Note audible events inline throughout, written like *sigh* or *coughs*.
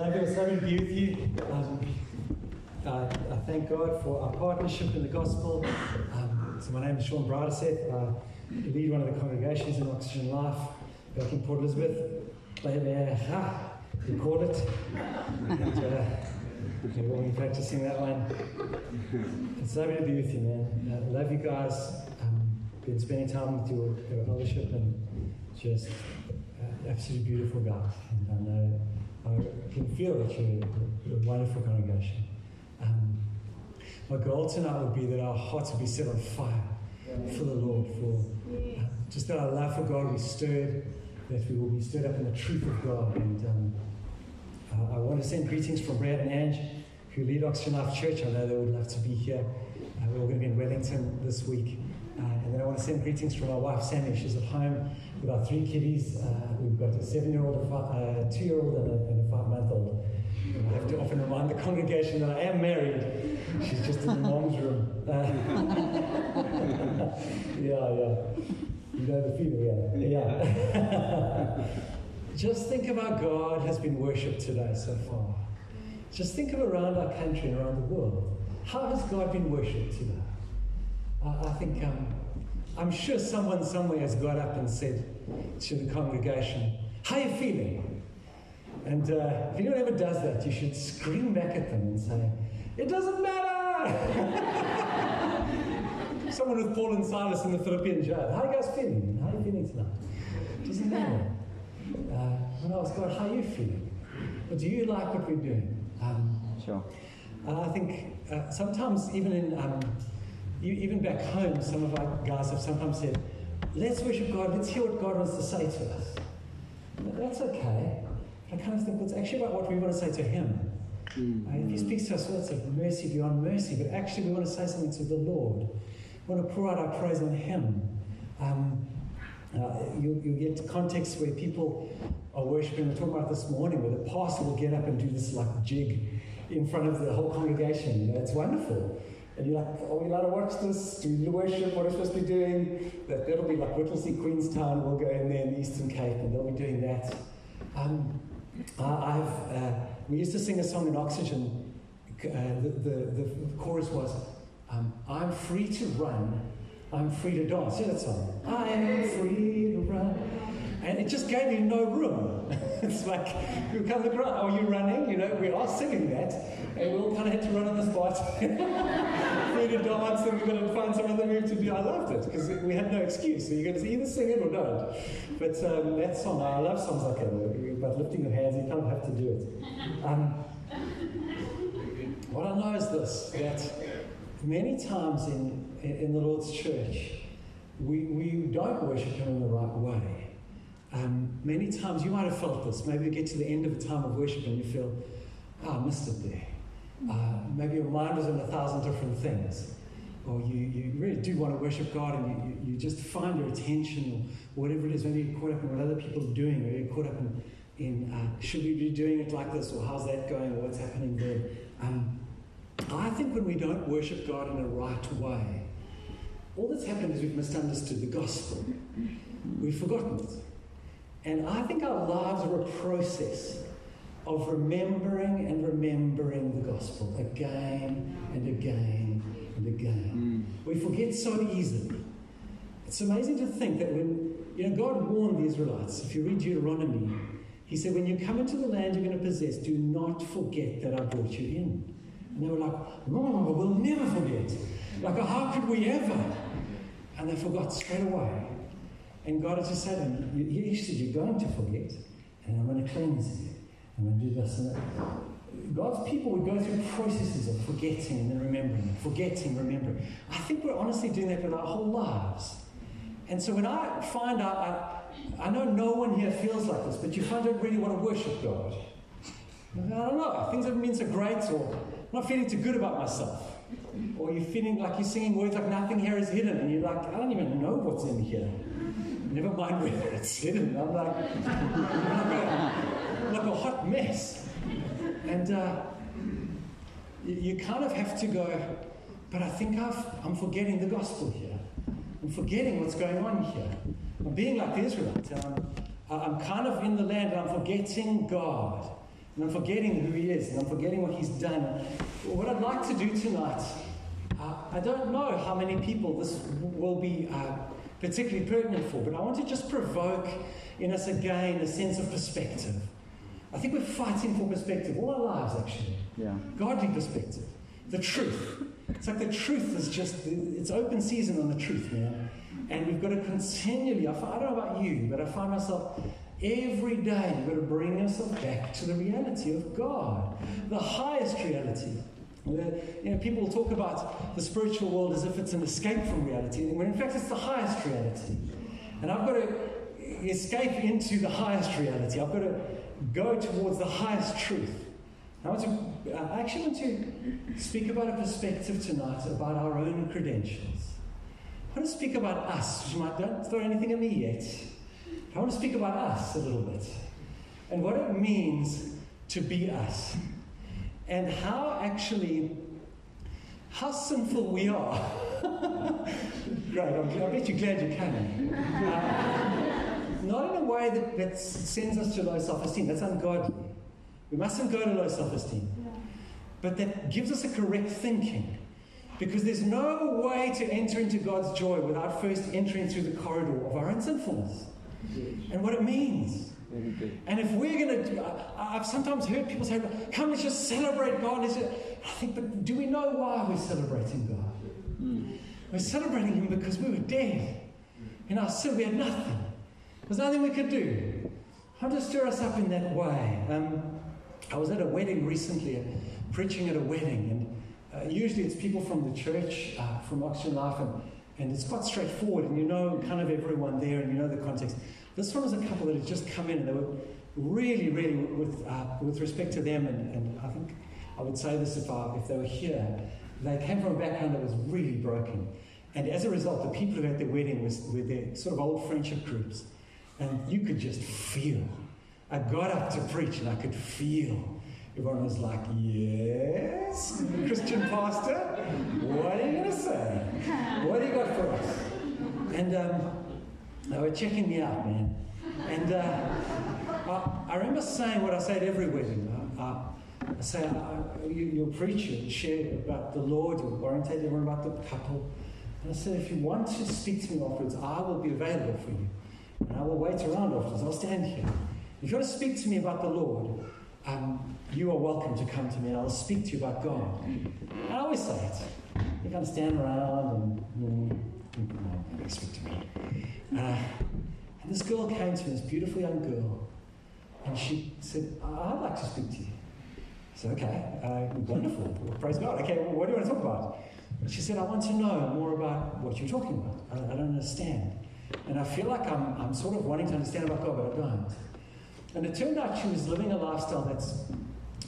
I'm going to start with you. Um, uh, I thank God for our partnership in the gospel. Um, so my name is Shaun Brauteseth. I lead one of the congregations in Oxygen Life back in Port Elizabeth. Ah, you call it. And, uh, we'll be practicing that one. It's lovely to be with you, man. I uh, love you guys. Um, been spending time with your, your fellowship and just uh, absolutely beautiful guys. And I know I can feel that you're a wonderful congregation. Um, my goal tonight would be that our hearts would be set on fire for the Lord, for uh, just that our love for God be stirred, that we will be stirred up in the truth of God. And um, uh, I want to send greetings from Brad and Ange, who lead Oxygen Life Church. I know they would love to be here. Uh, we're all going to be in Wellington this week. And then I want to send greetings from my wife, Sammy. She's at home with our three kiddies. Uh, we've got a seven year old, a uh, two year old, and a, and a five month old. I have to often remind the congregation that I am married. She's just in the mom's room. Uh, *laughs* yeah, yeah. You know the feeling, yeah. Yeah. *laughs* just think of how God has been worshipped today so far. Just think of around our country and around the world. How has God been worshipped today? I, I think um, I'm sure someone somewhere has got up and said to the congregation, How are you feeling? And uh, if anyone ever does that, you should scream back at them and say, It doesn't matter! *laughs* Someone with Paul and Silas in the Philippian jail. How are you guys feeling? How are you feeling tonight? It doesn't matter. Uh, when I ask God, how are you feeling? But do you like what we're doing? Um, sure. Uh, I think uh, sometimes, even in um, even back home, some of our guys have sometimes said, let's worship God, let's hear what God wants to say to us. That's okay. I kind of think it's actually about what we want to say to Him. Mm. Uh, if He speaks to us, it's a mercy beyond mercy, but actually we want to say something to the Lord. We want to pour out our praise on Him. Um, uh, you, you get contexts where people are worshiping. We talking about this morning, where the pastor will get up and do this like jig in front of the whole congregation. You know, it's wonderful. You're like, are we allowed to watch this? Do we worship? What are we supposed to be doing? That, that'll be like Whittlesea, Queenstown. We'll go in there in the Eastern Cape and they'll be doing that. Um, I've, uh, we used to sing a song in Oxygen. Uh, the, the, the, chorus was, um, I'm free to run, I'm free to dance. See that song? I am free to run. And it just gave you no room. *laughs* *laughs* it's like, you come around, are you running? You know, we are singing that. And we all kind of had to run on the spot. *laughs* to dance, and we're going to find some other move to do. I loved it because we had no excuse. So you're going to either sing it or don't. But um, that song, I love songs like that. But lifting your hands, you kind of have to do it. Um, what I know is this that many times in, in the Lord's church, we, we don't worship Him in the right way. Um, many times you might have felt this. Maybe you get to the end of a time of worship and you feel, oh, I missed it there. Uh, maybe your mind was on a thousand different things. Or you, you really do want to worship God and you, you, you just find your attention or whatever it is. Maybe you're caught up in what other people are doing or you're caught up in, in uh, should we be doing it like this or how's that going or what's happening there. Um, I think when we don't worship God in a right way, all that's happened is we've misunderstood the gospel. We've forgotten it. And I think our lives are a process of remembering and remembering the gospel again and again and again. Mm. We forget so easily. It's amazing to think that when, you know, God warned the Israelites, if you read Deuteronomy, He said, when you come into the land you're going to possess, do not forget that I brought you in. And they were like, no, we'll never forget. Like, how could we ever? And they forgot straight away. And God has just said to them, He said, You're going to forget, and I'm going to cleanse you. I'm going to do this and that. God's people would go through processes of forgetting and then remembering, forgetting, remembering. I think we're honestly doing that with our whole lives. And so when I find out, I, I know no one here feels like this, but you find out really want to worship God. I don't know, things haven't been so great, or I'm not feeling too good about myself. Or you're feeling like you're singing words like nothing here is hidden, and you're like, I don't even know what's in here. Never mind whether it's hidden. I'm like, *laughs* like a hot mess. And uh, you, you, kind of have to go, but I think i am forgetting the gospel here. I'm forgetting what's going on here. I'm being like the Israelites. I'm, I'm kind of in the land and I'm forgetting God. And I'm forgetting who He is, and I'm forgetting what He's done. What I'd like to do tonight, uh, I don't know how many people this will be uh, particularly pertinent for, but I want to just provoke in us again a sense of perspective. I think we're fighting for perspective all our lives, actually. Yeah. Godly perspective. The truth. It's like the truth is just, it's open season on the truth, man. And we've got to continually, I, don't know about you, but I find myself every day, you've got to bring yourself back to the reality of God, the highest reality. You know, people talk about the spiritual world as if it's an escape from reality, when in fact it's the highest reality. And I've got to escape into the highest reality. I've got to go towards the highest truth. I, want to, uh, I actually want to speak about a perspective tonight about our own credentials. I want to speak about us. You might Don't throw anything at me yet. I want to speak about us a little bit and what it means to be us and how actually how sinful we are. *laughs* Great, I'm, I bet you're glad you came. Uh, not in a way that, that sends us to low self-esteem. That's ungodly. We mustn't go to low self-esteem. But that gives us a correct thinking. Because there's no way to enter into God's joy without first entering through the corridor of our own sinfulness and what it means. And if we're going to, I've sometimes heard people say, come, let's just celebrate God. Just, I think, but do we know why we're celebrating God? Mm. We're celebrating Him because we were dead. In our sin, we had nothing. There's nothing we could do. How to stir us up in that way? Um, I was at a wedding recently, uh, preaching at a wedding, and uh, usually it's people from the church, uh, from Oxygen Life, and, and it's quite straightforward, and you know kind of everyone there, and you know the context. This one was a couple that had just come in and they were really, really, with, uh, with respect to them, and, and I think I would say this if, I, if they were here, they came from a background that was really broken. And as a result, the people who had their wedding was, were their sort of old friendship groups. And you could just feel. I got up to preach and I could feel. Everyone was like, Yes, Christian pastor, what are you going to say? What do you got for us? And um, they were checking me out, man. And uh, I, I, remember saying what I say at every wedding. Uh, I say, uh, you, you'll preach, you share about the Lord, you'll orientate everyone about the couple. And I said, if you want to speak to me afterwards, I will be available for you. And I will wait around afterwards. I'll stand here. If you want to speak to me about the Lord, um, you are welcome to come to me and I'll speak to you about God. And I always say it. You of stand around and, no, speak to me. Uh, and this girl came to me, this beautiful young girl, and she said, I'd like to speak to you. I said, okay, uh, wonderful, praise God. Okay, well, what do you want to talk about? She said, I want to know more about what you're talking about. I, I don't understand. And I feel like I'm, I'm sort of wanting to understand about God, but I don't. And it turned out she was living a lifestyle that's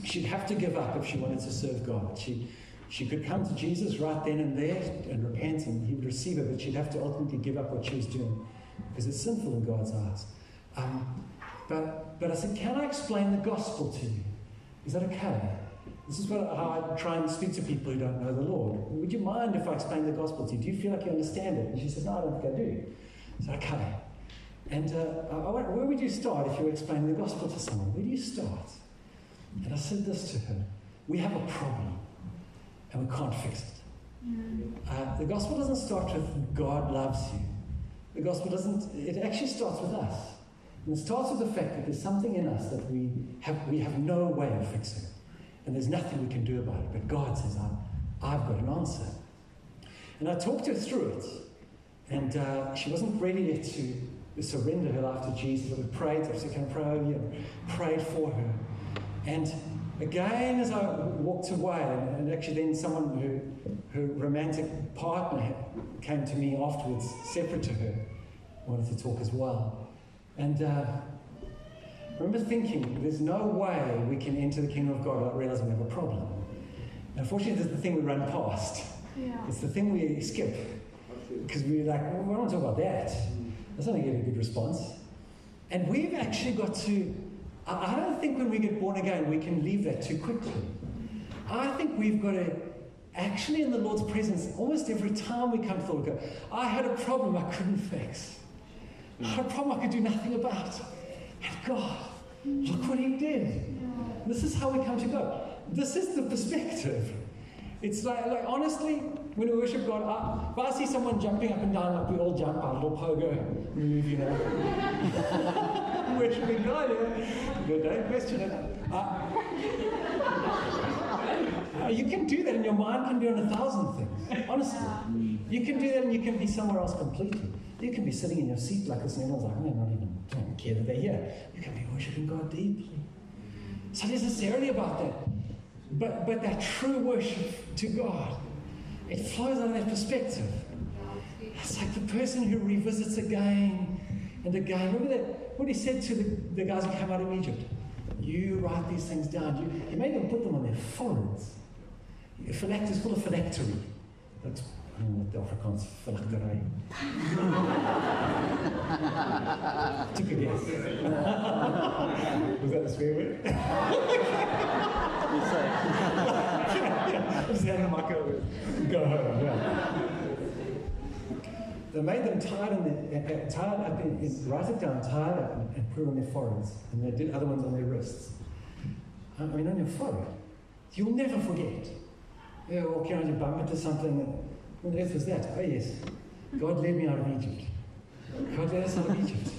she'd have to give up if she wanted to serve God. She, she could come to Jesus right then and there and repent and he would receive her, but she'd have to ultimately give up what she was doing because it's sinful in God's eyes. Um, but, but I said, Can I explain the gospel to you? Is that okay? This is what, how I try and speak to people who don't know the Lord. Would you mind if I explain the gospel to you? Do you feel like you understand it? And she said, No, I don't think I do. I said, Okay. And uh, I went, Where would you start if you were explaining the gospel to someone? Where do you start? And I said this to her We have a problem, and we can't fix it. Uh, the gospel doesn't start with God loves you. The gospel doesn't, it actually starts with us. And it starts with the fact that there's something in us that we have, we have no way of fixing. And there's nothing we can do about it. But God says, I've, I've got an answer. And I talked her through it. And uh, she wasn't ready yet to surrender her life to Jesus. But we prayed. I said, Can I pray over you? Prayed for her. And again, as I walked away, and, actually then someone who, her romantic partner came to me afterwards, separate to her, wanted to talk as well. And uh, I remember thinking, there's no way we can enter the kingdom of God without realizing we have a problem. And unfortunately, there's the thing we run past. Yeah. It's the thing we skip. Because we're like, well, we don't talk about that. That's not going to get a good response. And we've actually got to I don't think when we get born again we can leave that too quickly. I think we've got to actually in the Lord's presence, almost every time we come to go, I had a problem I couldn't fix. I had a problem I could do nothing about. And God, look what He did. This is how we come to God. This is the perspective. It's like, like honestly, when we worship God, I, if I see someone jumping up and down like we all jump, our little pogo move, you know. *laughs* Worshiping God, yeah. Good, don't question it. Uh, uh, you can do that, and your mind can be on a thousand things. Honestly, you can do that, and you can be somewhere else completely. You can be sitting in your seat like this, and everyone's like, "Man, not even don't care that they're here." You can be worshiping God deeply. So necessarily about that, but but that true worship to God, it flows out of that perspective. It's like the person who revisits again and again. Remember that what he said to the, the guys who came out of Egypt. You write these things down. You, he made them put them on their foreheads. Phylactery is called a phylactery. That's I don't know what the Afrikaans phylactery. *laughs* Took a guess. Was that a swear word? *laughs* *laughs* yeah, just had my go, go home. Yeah. They made them tied, on the, uh, tied up, in, in, write it down, tie it up, and, and put it on their foreheads. And they did other ones on their wrists. I mean, on your forehead. You'll never forget. Or can I just bump into something? What on earth was that? Oh, yes. God led me out of Egypt. God led us out of Egypt.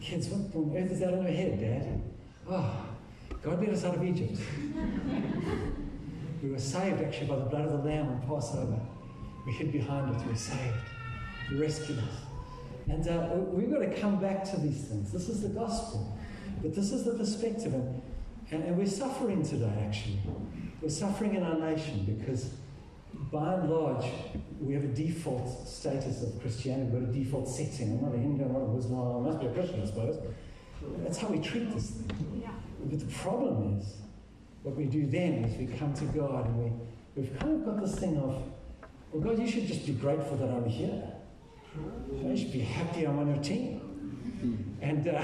Kids, what on earth is that on your head, Dad? Oh, God led us out of Egypt. We were saved actually by the blood of the Lamb on Passover. We hid behind it, we were saved. He rescued us. And uh, we've got to come back to these things. This is the gospel. But this is the perspective. And, and, and we're suffering today, actually. We're suffering in our nation because, by and large, we have a default status of Christianity. We've got a default setting. I'm not a Hindu, I'm not a Muslim, I must be a Christian, I suppose. That's how we treat this thing. But the problem is, what we do then is we come to God and we, we've kind of got this thing of, well, God, you should just be grateful that I'm here. You should be happy I'm on your team. And uh,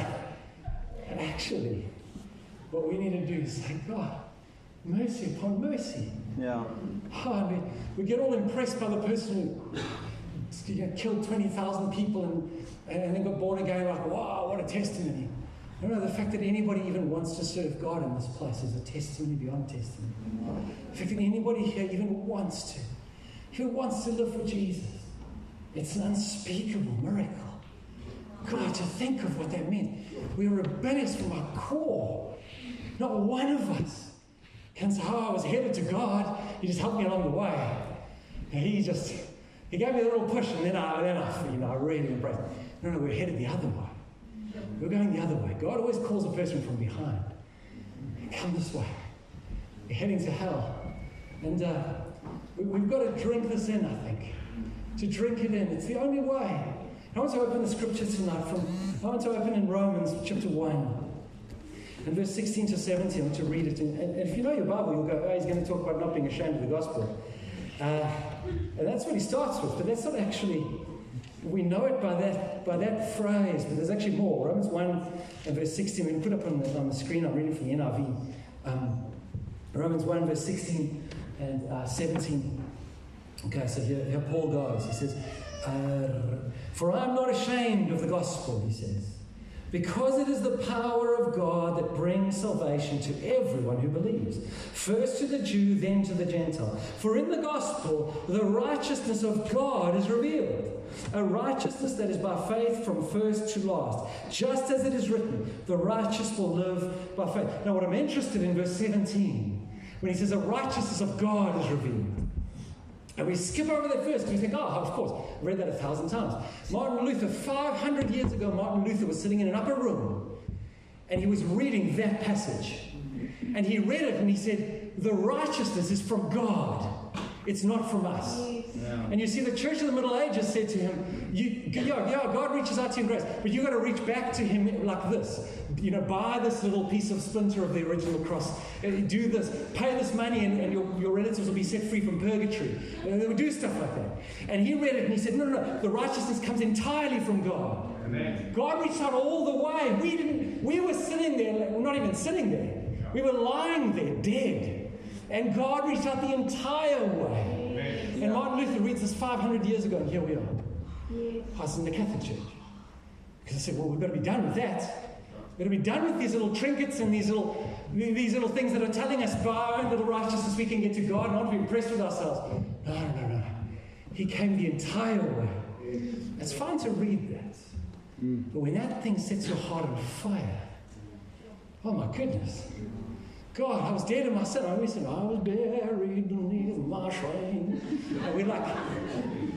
actually, what we need to do is say, God, mercy upon mercy. Yeah. Oh, we, we get all impressed by the person who you know, killed 20,000 people and, and then got born again, like, wow, what a testimony. No, know, the fact that anybody even wants to serve God in this place is a testimony beyond testimony. The fact that anybody here even wants to, who wants to live for Jesus, it's an unspeakable miracle. God, to think of what that meant. We were rebellious from our core. Not one of us can say, oh, I was headed to God. He just helped me along the way. And he just, he gave me a little push and then I, then I, you know, I really embraced. No, no, we're headed the other way. We're going the other way. God always calls a person from behind. Come this way. You're heading to hell. And uh, we, have got to drink this in, I think. To drink it in. It's the only way. I want to open the scripture tonight from, I want to open in Romans chapter 1. And verse 16 to 17, I want to read it. And, and if you know your Bible, you'll go, oh, he's going to talk about not being ashamed of the gospel. Uh, and that's what he starts with, but that's not actually we know it by that, by that phrase, but there's actually more. Romans 1 and verse 16, we can put up on the, on the screen, I'm reading from the NIV. Um, Romans 1, verse 16 and uh, 17. Okay, so here, here Paul goes. He says, For I'm not ashamed of the gospel, he says because it is the power of God that brings salvation to everyone who believes. First to the Jew, then to the Gentile. For in the gospel, the righteousness of God is revealed. A righteousness that is by faith from first to last. Just as it is written, the righteous will live by faith. Now, what I'm interested in, verse 17, when he says, A righteousness of God is revealed. And we skip over that first and we think, oh, of course, I've read that a thousand times. Martin Luther, 500 years ago, Martin Luther was sitting in an upper room and he was reading that passage. And he read it and he said, the righteousness is from God. It's not from us. Yeah. And you see, the church of the Middle Ages said to him, you, yeah, yeah, God reaches out to you in grace, but you've got to reach back to him like this. You know, buy this little piece of splinter of the original cross. Uh, do this. Pay this money, and, and your, your relatives will be set free from purgatory. And they would do stuff like that. And he read it and he said, no, no, no. The righteousness comes entirely from God. Amen. God reached out all the way. We didn't. We were sitting there. We're not even sitting there. We were lying there, dead. And God reached out the entire way. And Martin Luther reads this 500 years ago, and here we are. I was in the Catholic Church. Because I said, well, we've got to be done with that. Going to be done with these little trinkets and these little, these little things that are telling us by our own little righteousness we can get to God and not be impressed with ourselves. No, no, no. He came the entire way. It's fine to read that. Mm. But when that thing sets your heart on fire, oh my goodness. God, I was dead in my sin. I always said, I was buried beneath my shame. And we're like,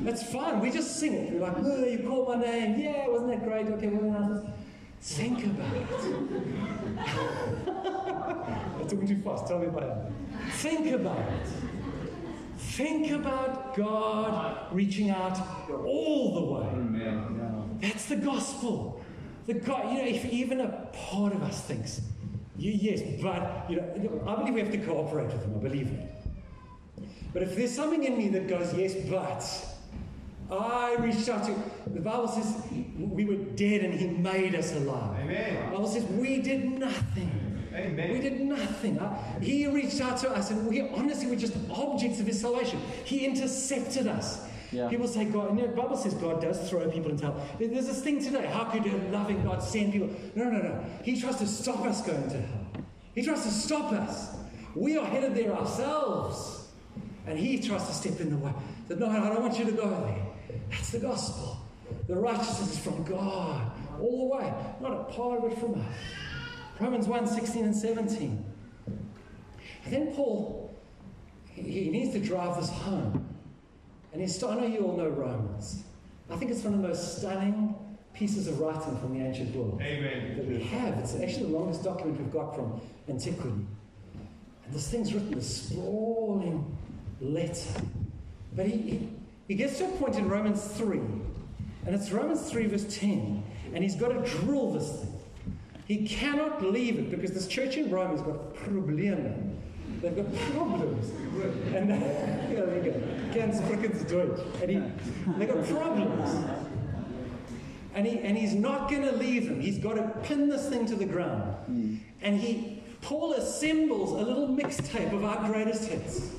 that's fine. We just sing it. We're like, oh, you called my name. Yeah, wasn't that great? Okay, well, now think about it. I'm talking too fast. Tell me about it. Think about it. Think about God reaching out all the way. Amen. That's the gospel. The God, you know, if even a part of us thinks, yes, but you know, I believe we have to cooperate with Him. I believe it. But if there's something in me that goes, yes, but I reached out to. The Bible says we were dead and He made us alive. Amen. The Bible says we did nothing. Amen. We did nothing. He reached out to us, and we honestly were just objects of His salvation. He intercepted us. Yeah. People say God, know, the Bible says God does throw people into hell. There's this thing today. How could a loving God send people? No, no, no. He tries to stop us going to hell. He tries to stop us. We are headed there ourselves. And he tries to step in the way. That no, I don't want you to go there. That's the gospel. The righteousness is from God all the way, not a part of it from us. Romans 1 16 and 17. And then Paul, he needs to drive this home. And he's, I know you all know Romans. I think it's one of the most stunning pieces of writing from the ancient world Amen. that we have. It's actually the longest document we've got from antiquity. And this thing's written, this sprawling letter. But he, he, he gets to a point in Romans 3, and it's Romans 3, verse 10, and he's got to drill this thing. He cannot leave it because this church in Rome has got problemen. They've got problems. And yeah, *laughs* there you go. Ganz Frickens Deutsch. And he, they've got problems. And, he, and he's not going to leave them. He's got to pin this thing to the ground. Hmm. And he, Paul assembles a little mixtape of our greatest hits.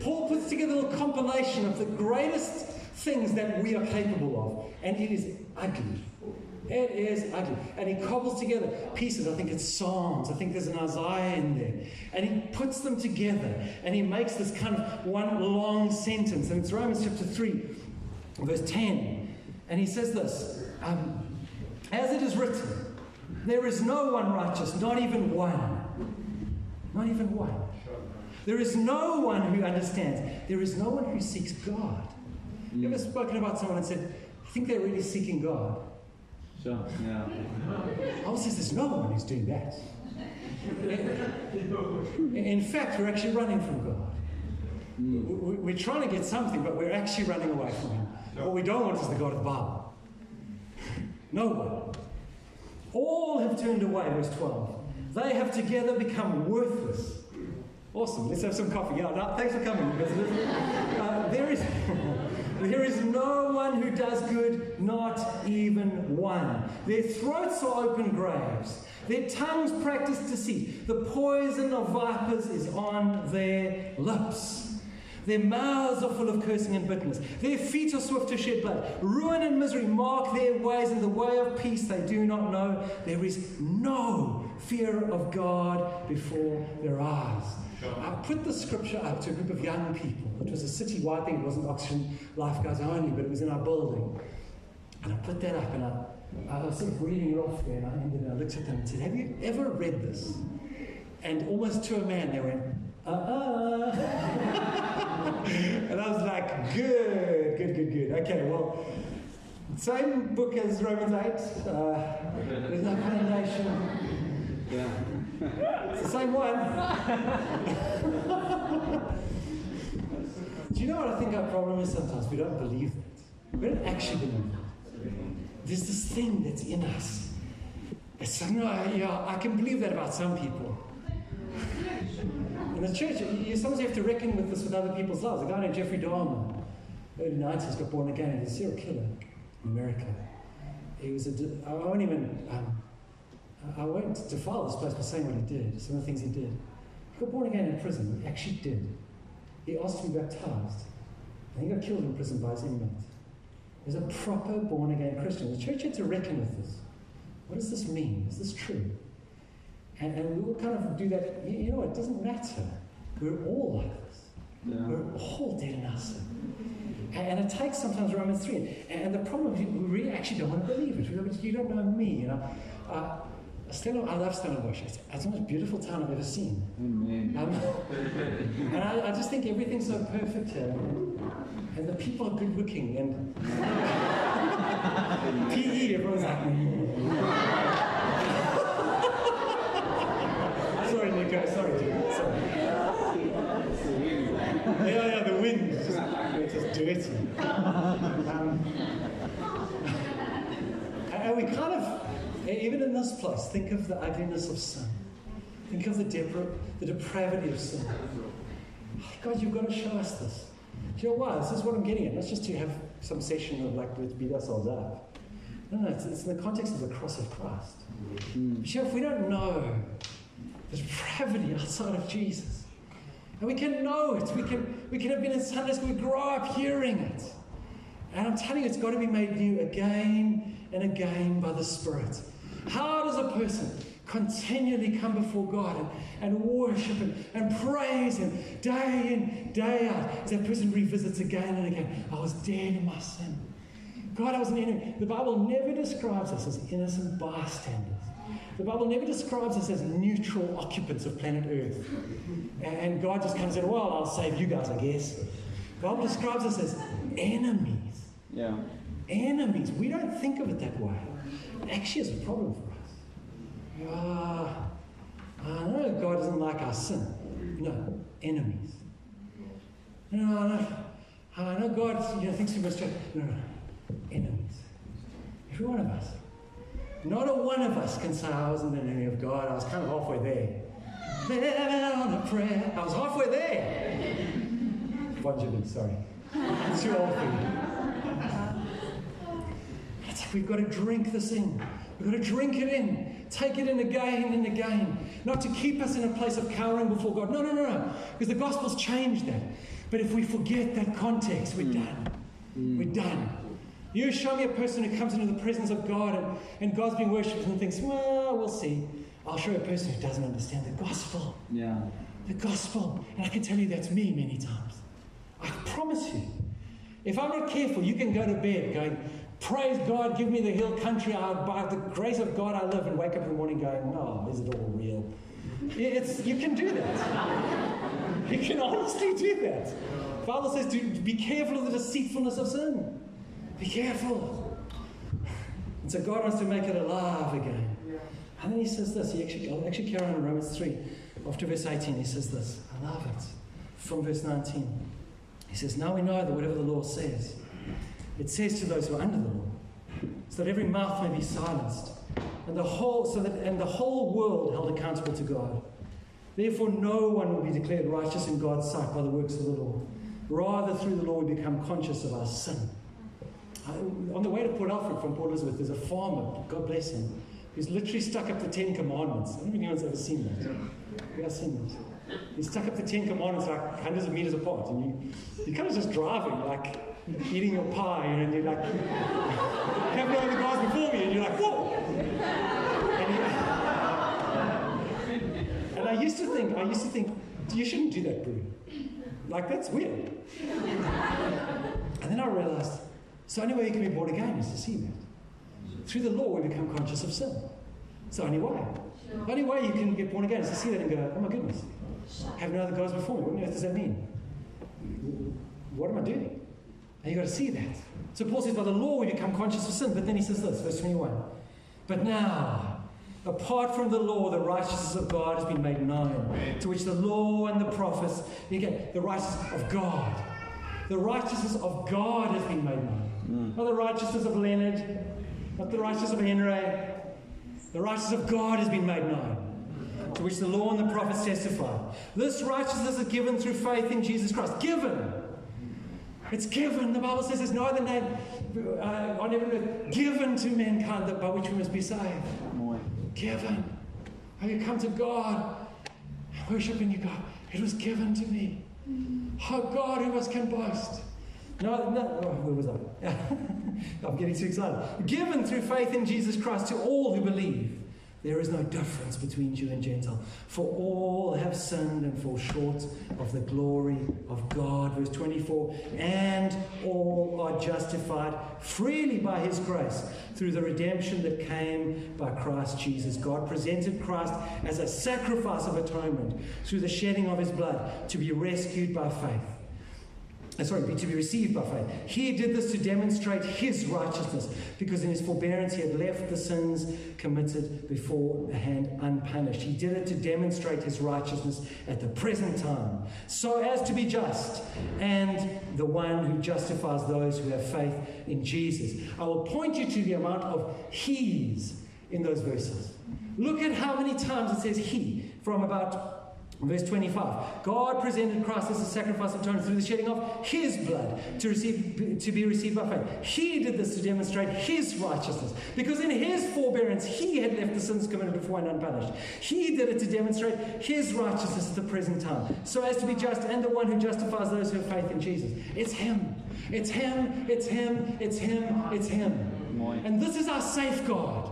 Paul puts together a little compilation of the greatest things that we are capable of. And it is ugly. It is ugly. And he cobbles together pieces. I think it's Psalms. I think there's an Isaiah in there. And he puts them together. And he makes this kind of one long sentence. And it's Romans chapter 3, verse 10. And he says this um, As it is written, there is no one righteous, not even one. Not even one. There is no one who understands. There is no one who seeks God. You ever spoken about someone and said, I think they're really seeking God? Sure. Yeah. Says there's no one who's doing that. In, fact, we're actually running from God. We- We're trying to get something, but we're actually running away from Him. What we don't want is the God of the Bible. No one. All have turned away, verse 12. They have together become worthless. Awesome. Let's have some coffee. Yeah, no, thanks for coming. Uh, there, is, *laughs* there is no one who does good, not even one. Their throats are open graves. Their tongues practice deceit. The poison of vipers is on their lips. Their mouths are full of cursing and bitterness. Their feet are swift to shed blood. Ruin and misery mark their ways, and the way of peace they do not know. There is no fear of God before their eyes. I put the scripture up to a group of young people. It was a city-wide thing. It wasn't Oxygen Lifeguards only, but it was in our building. And I put that up, and I, I was sort of reading it off there, and I ended, and I looked at them and said, "Have you ever read this?" And almost to a man, they went, "Uh-uh." *laughs* *laughs* and I was like, "Good, good, good, good. Okay, well." Same book as Romans 8. Uh, there's no condemnation. Yeah. It's the same one. *laughs* Do you know what I think our problem is sometimes? We don't believe that. We don't actually believe that. There's this thing that's in us. It's no, yeah, I can believe that about some people. In the church, you sometimes you have to reckon with this with other people's lives. A guy named Jeffrey Dahmer, early 90s, got born again. He's a serial killer in America. He was a, I won't even, um, I won't defile this place by saying what he did, some of the things he did. He got born again in prison. He actually did. He asked to be baptized. And he got killed in prison by his inmates. He was a proper born again Christian. The church had to reckon with this. What does this mean? Is this true? And, and we will kind of do that. You know, it doesn't matter. We're all like this. Yeah. We're all dead in our sin. And it takes sometimes Romans 3. And the problem is we really actually don't want to believe it. Go, You don't know me. You know, uh, Stella, I love Stellenbosch. It's, it's the most beautiful town I've ever seen. Amen. Um, *laughs* and I, I just think everything's so perfect here. And the people are good looking. And *laughs* PE, everyone's like, sorry, Nico. Sorry, dude. Sorry. Yeah, yeah, the wind is just, just dirty. Um, and we kind of, even in this place, think of the ugliness of sin. Think of the, depra- the depravity of sin. God, you've got to show us this. Do you know why? This is what I'm getting at. Not just to have some session of like, let's beat ourselves up. No, no, it's, it's in the context of the cross of Christ. But you know, if we don't know the depravity *laughs* outside of Jesus, and we can know it, we can, we can have been in Sunday school, we grow up hearing it. And I'm telling you, it's got to be made new again and again by the Spirit. How does a person continually come before God and, and worship Him and praise Him day in, day out as that person revisits again and again? I was dead in my sin. God, I was an enemy. The Bible never describes us as innocent bystanders. The Bible never describes us as neutral occupants of planet Earth. And God just comes in, well, I'll save you guys, I guess. The Bible describes us as enemies. Yeah. Enemies. We don't think of it that way. It actually is a problem for us. Ah, I know God doesn't like our sin. No, enemies. No, I know, I know God you know, thinks we must. No, no, no, enemies. Every one of us. Not a one of us can say I wasn't an enemy of God. I was kind of halfway there. Living on a prayer. I was halfway there. Bon Jovi, sorry. It's too old for you. We've got to drink this in. We've got to drink it in. Take it in again and again. Not to keep us in a place of cowering before God. No, no, no, no. Because the gospel's changed that. But if we forget that context, we're hmm. done. We're done. You show me a person who comes into the presence of God and, and God's being worshipped and thinks, well, we'll see. I'll show you a person who doesn't understand the gospel. Yeah. The gospel. And I can tell you that's me many times. I promise you. If I'm not careful, you can go to bed going, Praise God, give me the hill country. I, by the grace of God, I live, and wake up in the morning going, No, is it all real? It's, you can do that. You can honestly do that. The Bible says to be careful of the deceitfulness of sin. Be careful. And so God wants to make it alive again. And then he says this. He actually, actually carry on in Romans 3. After verse 18, he says this. I love it. From verse 19. He says, Now we know that whatever the law says, it says to those who are under the law, so that every mouth may be silenced, and the whole so that and the whole world held accountable to God. Therefore, no one will be declared righteous in God's sight by the works of the law. Rather, through the law, we become conscious of our sin. On the way to Port Alfred from Port Elizabeth, there's a farmer, God bless him, who's literally stuck up the Ten Commandments. I don't think anyone's ever seen that. You guys seen that? He stuck up the Ten Commandments like hundreds of meters apart, and you, you're kind of just driving, like eating your pie, and you're like, *laughs* have no other guys before me, and you're like, whoa! And, you- and I used to think, I used to think, you shouldn't do that, Bruce. Like, that's weird. And then I realized, it's the only way you can be born again is to see that. Through the law, we become conscious of sin. It's the only way. The only way you can get born again is to see that and go, oh my goodness, have no other gods before me. What on earth does that mean? What am I doing? And you've got to see that. So Paul says, by the law we become conscious of sin. But then he says this, verse 21. But now, apart from the law, the righteousness of God has been made known, to which the law and the prophets, get the righteousness of God. The righteousness of God has been made known. Not the righteousness of Leonard, not the righteousness of Henry. The righteousness of God has been made known, to which the law and the prophets testify. This righteousness is given through faith in Jesus Christ. Given. It's given. The Bible says there's no other name uh, on heaven earth given to mankind that by which we must be saved. Mooi. Given. How you come to God, worship and you go, it was given to me. Oh God, who of us can boast? No, no, oh, where was I? *laughs* I'm getting too excited. Given through faith in Jesus Christ to all who believe. There is no difference between Jew and Gentile, for all have sinned and fall short of the glory of God. Verse 24, and all are justified freely by his grace through the redemption that came by Christ Jesus. God presented Christ as a sacrifice of atonement through the shedding of his blood to be rescued by faith. Uh, sorry, to be received by faith. He did this to demonstrate his righteousness, because in his forbearance he had left the sins committed beforehand unpunished. He did it to demonstrate his righteousness at the present time, so as to be just, and the one who justifies those who have faith in Jesus. I will point you to the amount of he's in those verses. Look at how many times it says he, from about Verse 25 God presented Christ as a sacrifice of atonement through the shedding of his blood to, receive, to be received by faith. He did this to demonstrate his righteousness because in his forbearance he had left the sins committed before and unpunished. He did it to demonstrate his righteousness at the present time so as to be just and the one who justifies those who have faith in Jesus. It's him. It's him. It's him. It's him. It's him. And this is our safeguard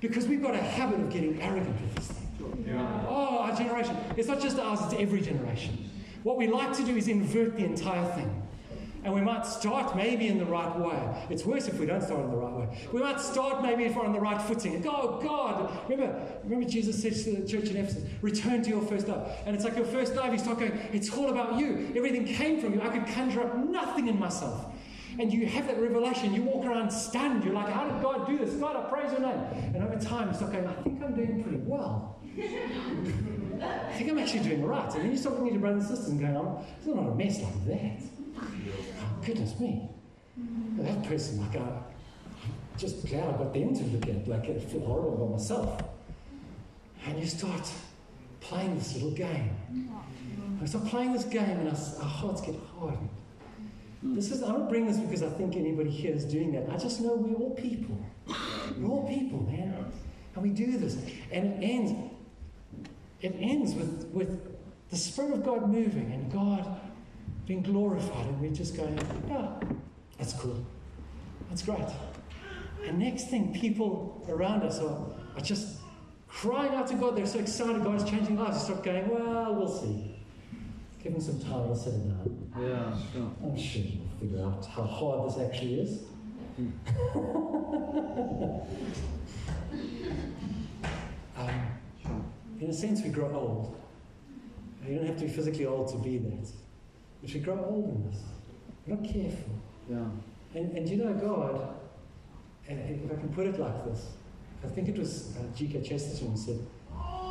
because we've got a habit of getting arrogant with this. Yeah. Oh, our generation. It's not just ours, it's every generation. What we like to do is invert the entire thing. And we might start maybe in the right way. It's worse if we don't start in the right way. We might start maybe if we're on the right footing and go, oh God. Remember, remember Jesus said to the church in Ephesus, return to your first love. And it's like your first love, you start going, it's all about you. Everything came from you. I could conjure up nothing in myself. And you have that revelation. You walk around stunned. You're like, how did God do this? God, I praise your name. And over time, you start I think I'm doing pretty well. *laughs* I think I'm actually doing right. And then you start looking at your brothers and sisters and going, oh, it's not a mess like that. Oh, goodness me. That person, like, I'm just glad I got them to look at. Like, I feel horrible about myself. And you start playing this little game. I start playing this game and our, our hearts get hardened. This is, I don't bring this because I think anybody here is doing that. I just know we're all people. We're all people, man. And we do this. And it ends it ends with, with the Spirit of God moving and God being glorified, and we're just going, yeah, that's cool. That's great. And next thing, people around us are, are just crying out to God. They're so excited God is changing lives. They stop going, well, we'll see. Give them some time, we'll settle down. Yeah, sure. I'm sure you'll figure out how hard this actually is. Hmm. *laughs* in a sense, we grow old. You don't have to be physically old to be that. But we grow old in this. We're not careful. Yeah. And, and you know, God, if I can put it like this, I think it was uh, G.K. Chesterton who said,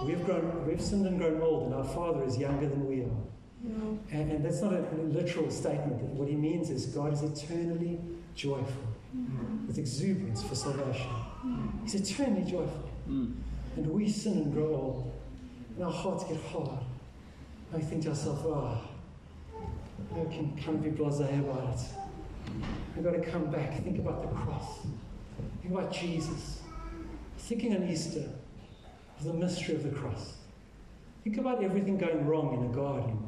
We've, grown, we've sinned and grown old, and our Father is younger than we are. Yeah. And, and, that's not a literal statement. What he means is God is eternally joyful mm. with exuberance for salvation. Mm. He's eternally joyful. Mm. And we sin and grow old and our hearts get hard. And we think to ourselves, oh, I can kind of be blase about it. I've got to come back, think about the cross, think about Jesus. Thinking on Easter of the mystery of the cross. Think about everything going wrong in a garden,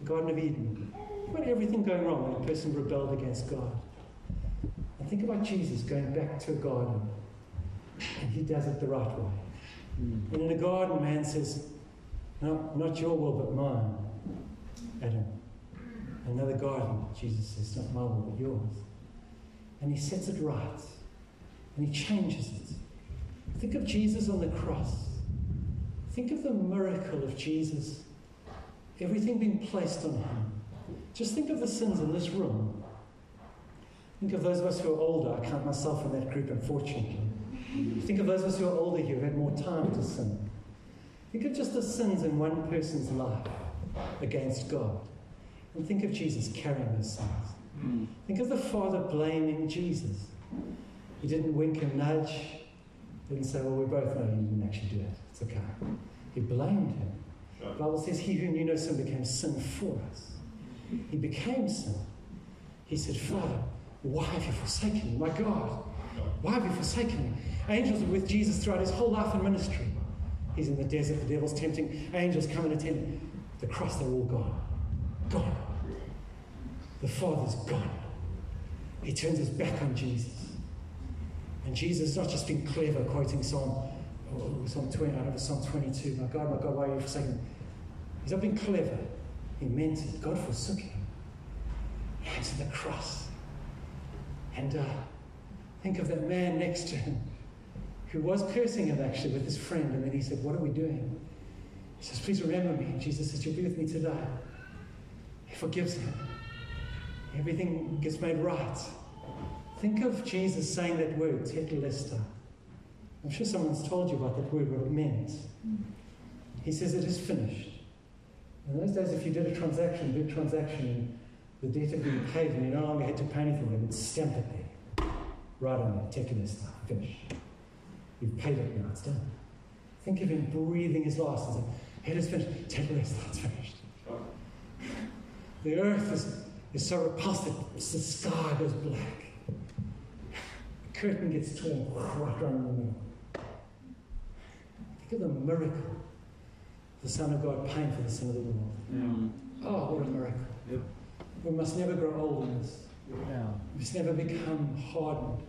the Garden of Eden. Think about everything going wrong when a person rebelled against God. And think about Jesus going back to a garden, and he does it the right way. Mm. And in a garden, man says, no, not your will, but mine. Adam. Another garden, Jesus says, not my will, but yours. And he sets it right. And he changes it. Think of Jesus on the cross. Think of the miracle of Jesus. Everything being placed on him. Just think of the sins in this room. Think of those of us who are older. I count myself in that group, unfortunately. Think of those of us who are older here who had more time to sin. Think of just the sins in one person's life against God. And think of Jesus carrying those sins. Mm. Think of the Father blaming Jesus. He didn't wink and nudge. He didn't say, well, we both know you didn't actually do it. It's okay. He blamed him. The Bible says, He who knew no sin became sin for us. He became sin. He said, Father, why have you forsaken me? My God, why have you forsaken me? Angels were with Jesus throughout his whole life and ministry. He's in the desert, the devil's tempting. Angels come and attend. The cross, they're all gone. Gone. The Father's gone. he turns his back on Jesus. And Jesus has not just being clever, quoting Psalm, oh, Psalm 20, out of Psalm 22, my God, my God, why are you forsaken? He's not been clever. He meant it. God forsook him. He went to the cross. And uh, think of that man next to him who was cursing him actually with his friend. And then he said, What are we doing? He says, Please remember me. And Jesus says, You'll be with me today. He forgives him. Everything gets made right. Think of Jesus saying that word, tetelestai. I'm sure someone's told you about that word, what it meant. He says, It is finished. In those days, if you did a transaction, big transaction, the debt had been paid and you no longer had to pay anything, they would stamp it there. Right on there, tetelestai, finished. You've paid it now, it's done. Think of him breathing his last and saying, It is finished. Tetelestai, that's finished. The earth is, is so repulsive, the sky goes black. The curtain gets torn right around the middle. Think of the miracle the Son of God paying for the sin of the world. Oh, what a miracle. Yep. We must never grow old in this. Yeah. We must never become hardened.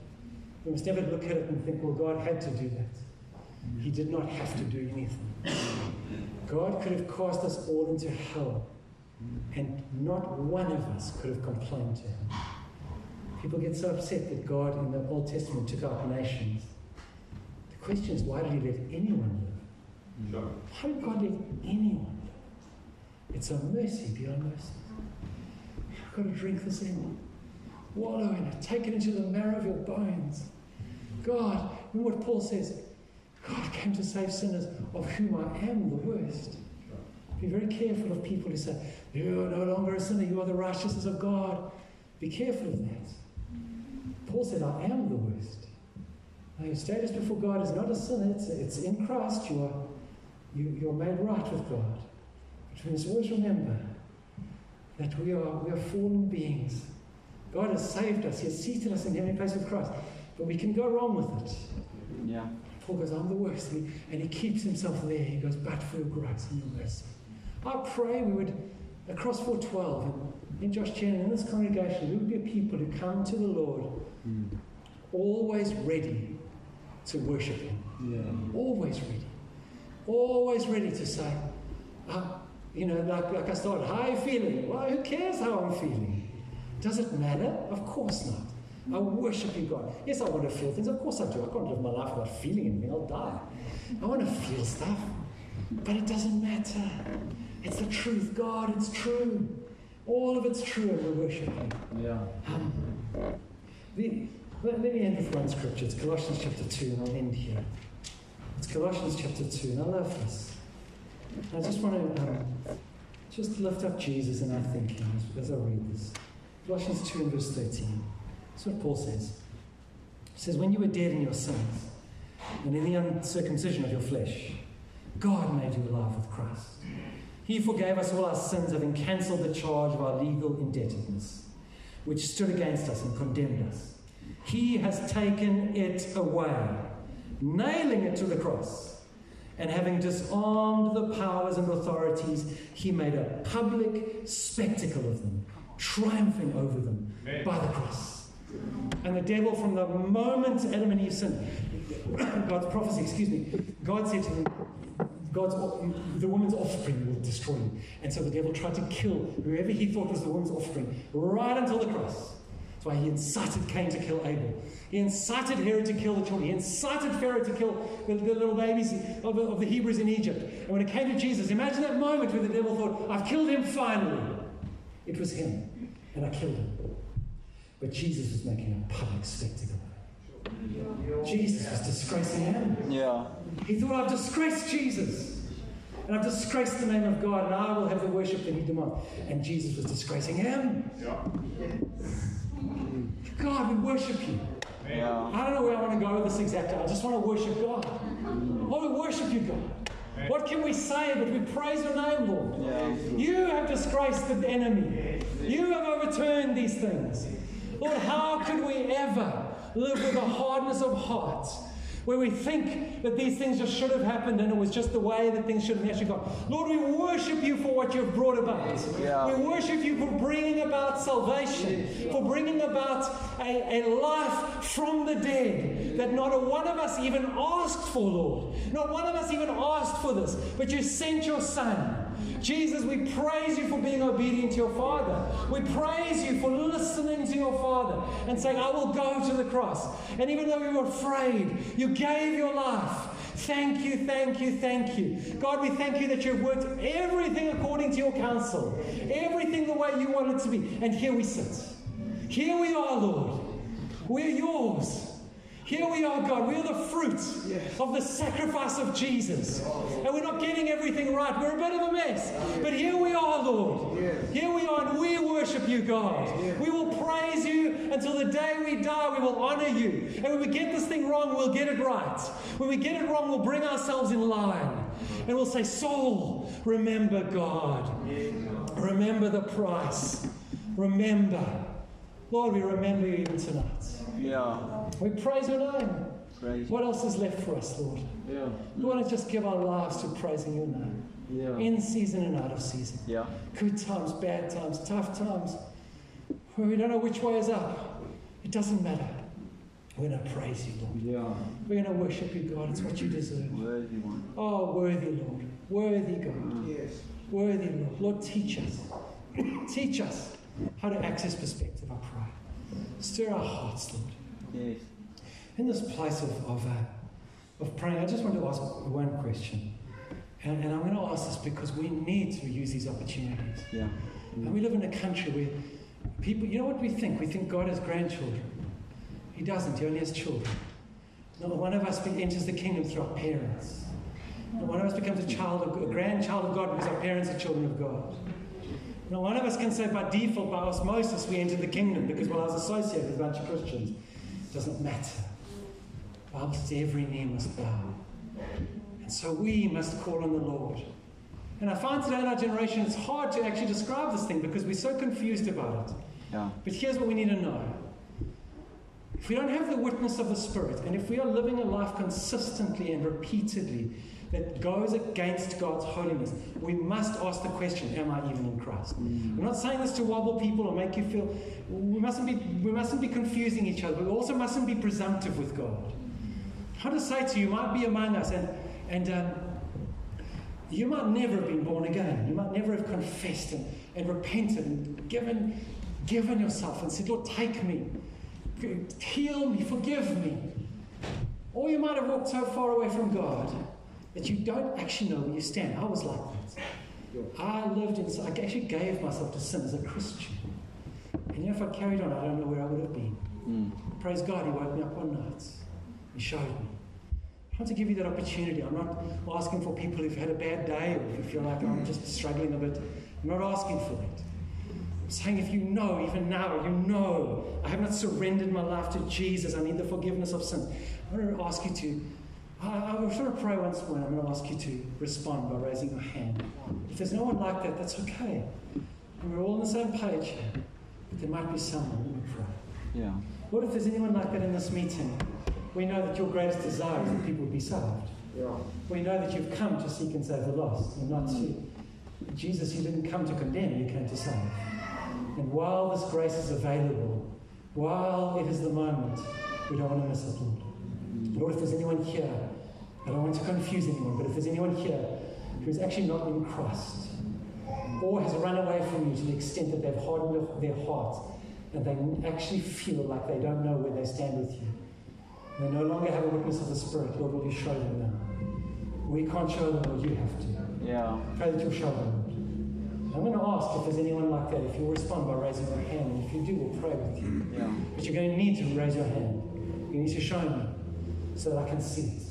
We must never look at it and think, well, God had to do that. He did not have to do anything. God could have cast us all into hell, and not one of us could have complained to Him. People get so upset that God in the Old Testament took out nations. The question is, why did He let anyone live? Sure. Why did God let anyone live? It's a mercy beyond mercy. You've got to drink this in. Wallow in it. Take it into the marrow of your bones. God, remember what Paul says God came to save sinners, of whom I am the worst. Be very careful of people who say, You are no longer a sinner, you are the righteousness of God. Be careful of that. Paul said, I am the worst. Now, your status before God is not a sinner, it's, it's in Christ. You are, you, you're made right with God. But we must always remember that we are, we are fallen beings. God has saved us, He has seated us in heavenly place with Christ. But we can go wrong with it. Yeah. Paul goes, I'm the worst. And he, and he keeps himself there. He goes, but for your grace and your mercy. I pray we would, across 412 and in Josh Gen, in this congregation, we would be a people who come to the Lord Mm. always ready to worship Him. Yeah. Always ready. Always ready to say, uh, you know, like, like I started, how are you feeling? Well, who cares how I'm feeling? Does it matter? Of course not. I worship you, God. Yes, I want to feel things. Of course I do. I can't live my life without feeling anything. I'll die. I want to feel stuff. But it doesn't matter. It's the truth. God, it's true. All of it's true and we worship Him. Yeah. Um, the, let, let me end with one scripture. It's Colossians chapter 2, and I'll end here. It's Colossians chapter 2, and I love this. I just want to um, just lift up Jesus in our thinking as, as I read this. Colossians 2 and verse 13. That's what Paul says. He says, When you were dead in your sins and in the uncircumcision of your flesh, God made you alive with Christ. He forgave us all our sins, having cancelled the charge of our legal indebtedness, which stood against us and condemned us. He has taken it away, nailing it to the cross. And having disarmed the powers and authorities, he made a public spectacle of them, triumphing over them Amen. by the cross. And the devil, from the moment Adam and Eve sinned, *coughs* God's prophecy, excuse me, God said to them, God's, the woman's offspring will destroy you. And so the devil tried to kill whoever he thought was the woman's offspring right until the cross. That's why he incited Cain to kill Abel. He incited Herod to kill the children. He incited Pharaoh to kill the, the little babies of the, of the Hebrews in Egypt. And when it came to Jesus, imagine that moment where the devil thought, I've killed him finally. It was him. And I killed him. But Jesus was making a public spectacle. Jesus was disgracing him. Yeah. He thought, I've disgraced Jesus. And I've disgraced the name of God, and I will have the worship that he demands. And Jesus was disgracing him. Yeah. God, we worship you. Yeah. I don't know where I want to go with this exactly. I just want to worship God. I want to worship you, God. What can we say but we praise your name, Lord? Yeah. You have disgraced the enemy. You have overturned these things. Lord, how could we ever live with a hardness of heart where we think that these things just should have happened and it was just the way that things should have actually gone. Lord, we worship you for what you've brought about. Yeah. We worship you for bringing about salvation, for bringing about a, a life from the dead that not a one of us even asked for, Lord. Not one of us even asked for this, but you sent your Son. Jesus, we praise you for being obedient to your Father. We praise you for listening to your Father and saying, I will go to the cross. And even though you were afraid, you gave your life. Thank you, thank you, thank you. God, we thank you that you've worked everything according to your counsel, everything the way you want it to be. And here we sit. Here we are, Lord. We're yours. Here we are, God. We are the fruit of the sacrifice of Jesus. And we're not getting everything right. We're a bit of a mess. But here we are, Lord. Here we are, and we worship you, God. We will praise you until the day we die. We will honor you. And when we get this thing wrong, we'll get it right. When we get it wrong, we'll bring ourselves in line. And we'll say, Soul, remember God. Remember the price. Remember. Lord, we remember you even tonight. Yeah. We praise your name. Praise. What else is left for us, Lord? Yeah. We want to just give our lives to praising your name. Yeah. In season and out of season. Yeah. Good times, bad times, tough times. Where we don't know which way is up. It doesn't matter. We're going to praise you, Lord. Yeah. We're going to worship you, God. It's what you deserve. Worthy one. Oh, worthy, Lord. Worthy, God. Mm. Yes. Worthy, Lord. Lord, teach us. *clears throat* teach us how to access perspective, I pray. Stir our hearts, Lord. Yes. In this place of, of, uh, of praying, I just want to ask one question. And, and I'm going to ask this because we need to use these opportunities. Yeah. And we live in a country where people, you know what we think? We think God has grandchildren. He doesn't, He only has children. Not one of us enters the kingdom through our parents. Not one of us becomes a child of, a grandchild of God because our parents are children of God. Not one of us can say by default, by osmosis, we enter the kingdom because, well, I was associated with a bunch of Christians. It doesn't matter. The Bible says every knee must bow. And so we must call on the Lord. And I find today in our generation it's hard to actually describe this thing because we're so confused about it. Yeah. But here's what we need to know. If we don't have the witness of the Spirit, and if we are living a life consistently and repeatedly that goes against God's holiness, we must ask the question, Am I even in Christ? I'm not saying this to wobble people or make you feel we mustn't be we mustn't be confusing each other, we also mustn't be presumptive with God. How to say to you, you might be among us and and um, you might never have been born again. You might never have confessed and, and repented and given, given yourself and said, Lord, take me, heal me, forgive me. Or you might have walked so far away from God that you don't actually know where you stand. I was like that. I lived in, I actually gave myself to sin as a Christian. And you know, if I carried on, I don't know where I would have been. Mm. Praise God, He woke me up one night. He showed me. I want to give you that opportunity. I'm not asking for people who've had a bad day or if you feel like I'm just struggling a bit. I'm not asking for that. I'm saying if you know, even now, you know, I have not surrendered my life to Jesus. I need the forgiveness of sins. I want to ask you to, I, I was going to pray once more. I'm going to ask you to respond by raising your hand. If there's no one like that, that's okay. And we're all on the same page here. But there might be someone. Let me pray. Yeah. What if there's anyone like that in this meeting? We know that your greatest desire is that people would be saved. Yeah. We know that you've come to seek and save the lost, and not to. Jesus, you didn't come to condemn, you came to save. And while this grace is available, while it is the moment, we don't want to miss it, Lord. Lord, if there's anyone here, I don't want to confuse anyone, but if there's anyone here who is actually not in Christ, or has run away from you to the extent that they've hardened their heart and they actually feel like they don't know where they stand with you. They no longer have a witness of the Spirit. Lord, will you show them now? We can't show them, Lord, you have to. Yeah. Pray that you'll show them, I'm going to ask if there's anyone like that. If you'll respond by raising your hand, and if you do, we'll pray with you. Yeah. But you're going to need to raise your hand. You need to show me so that I can see it.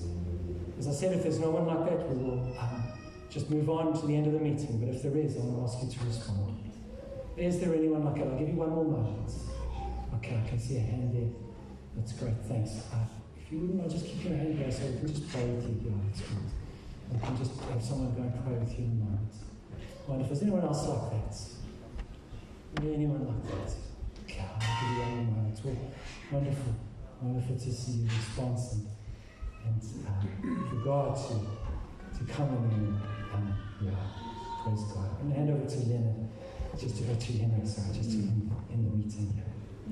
As I said, if there's no one like that, we will um, just move on to the end of the meeting. But if there is, I'm going to ask you to respond. Is there anyone like that? I'll give you one more moment. Okay, I can see a hand there. That's great, thanks. Uh, if you wouldn't mind, just keep your hand there so we can just pray with you. Yeah, that's. We can just have someone go and pray with you in a moment. Wonder if there's anyone else like that. Anyone like that? Okay, I'll give you one more moment. Well, wonderful. Wonderful to see your response and, and uh, for God to, to come in and um, yeah, praise God. And hand over to Leonard just to, to Henrik, sorry, just to end, end the meeting.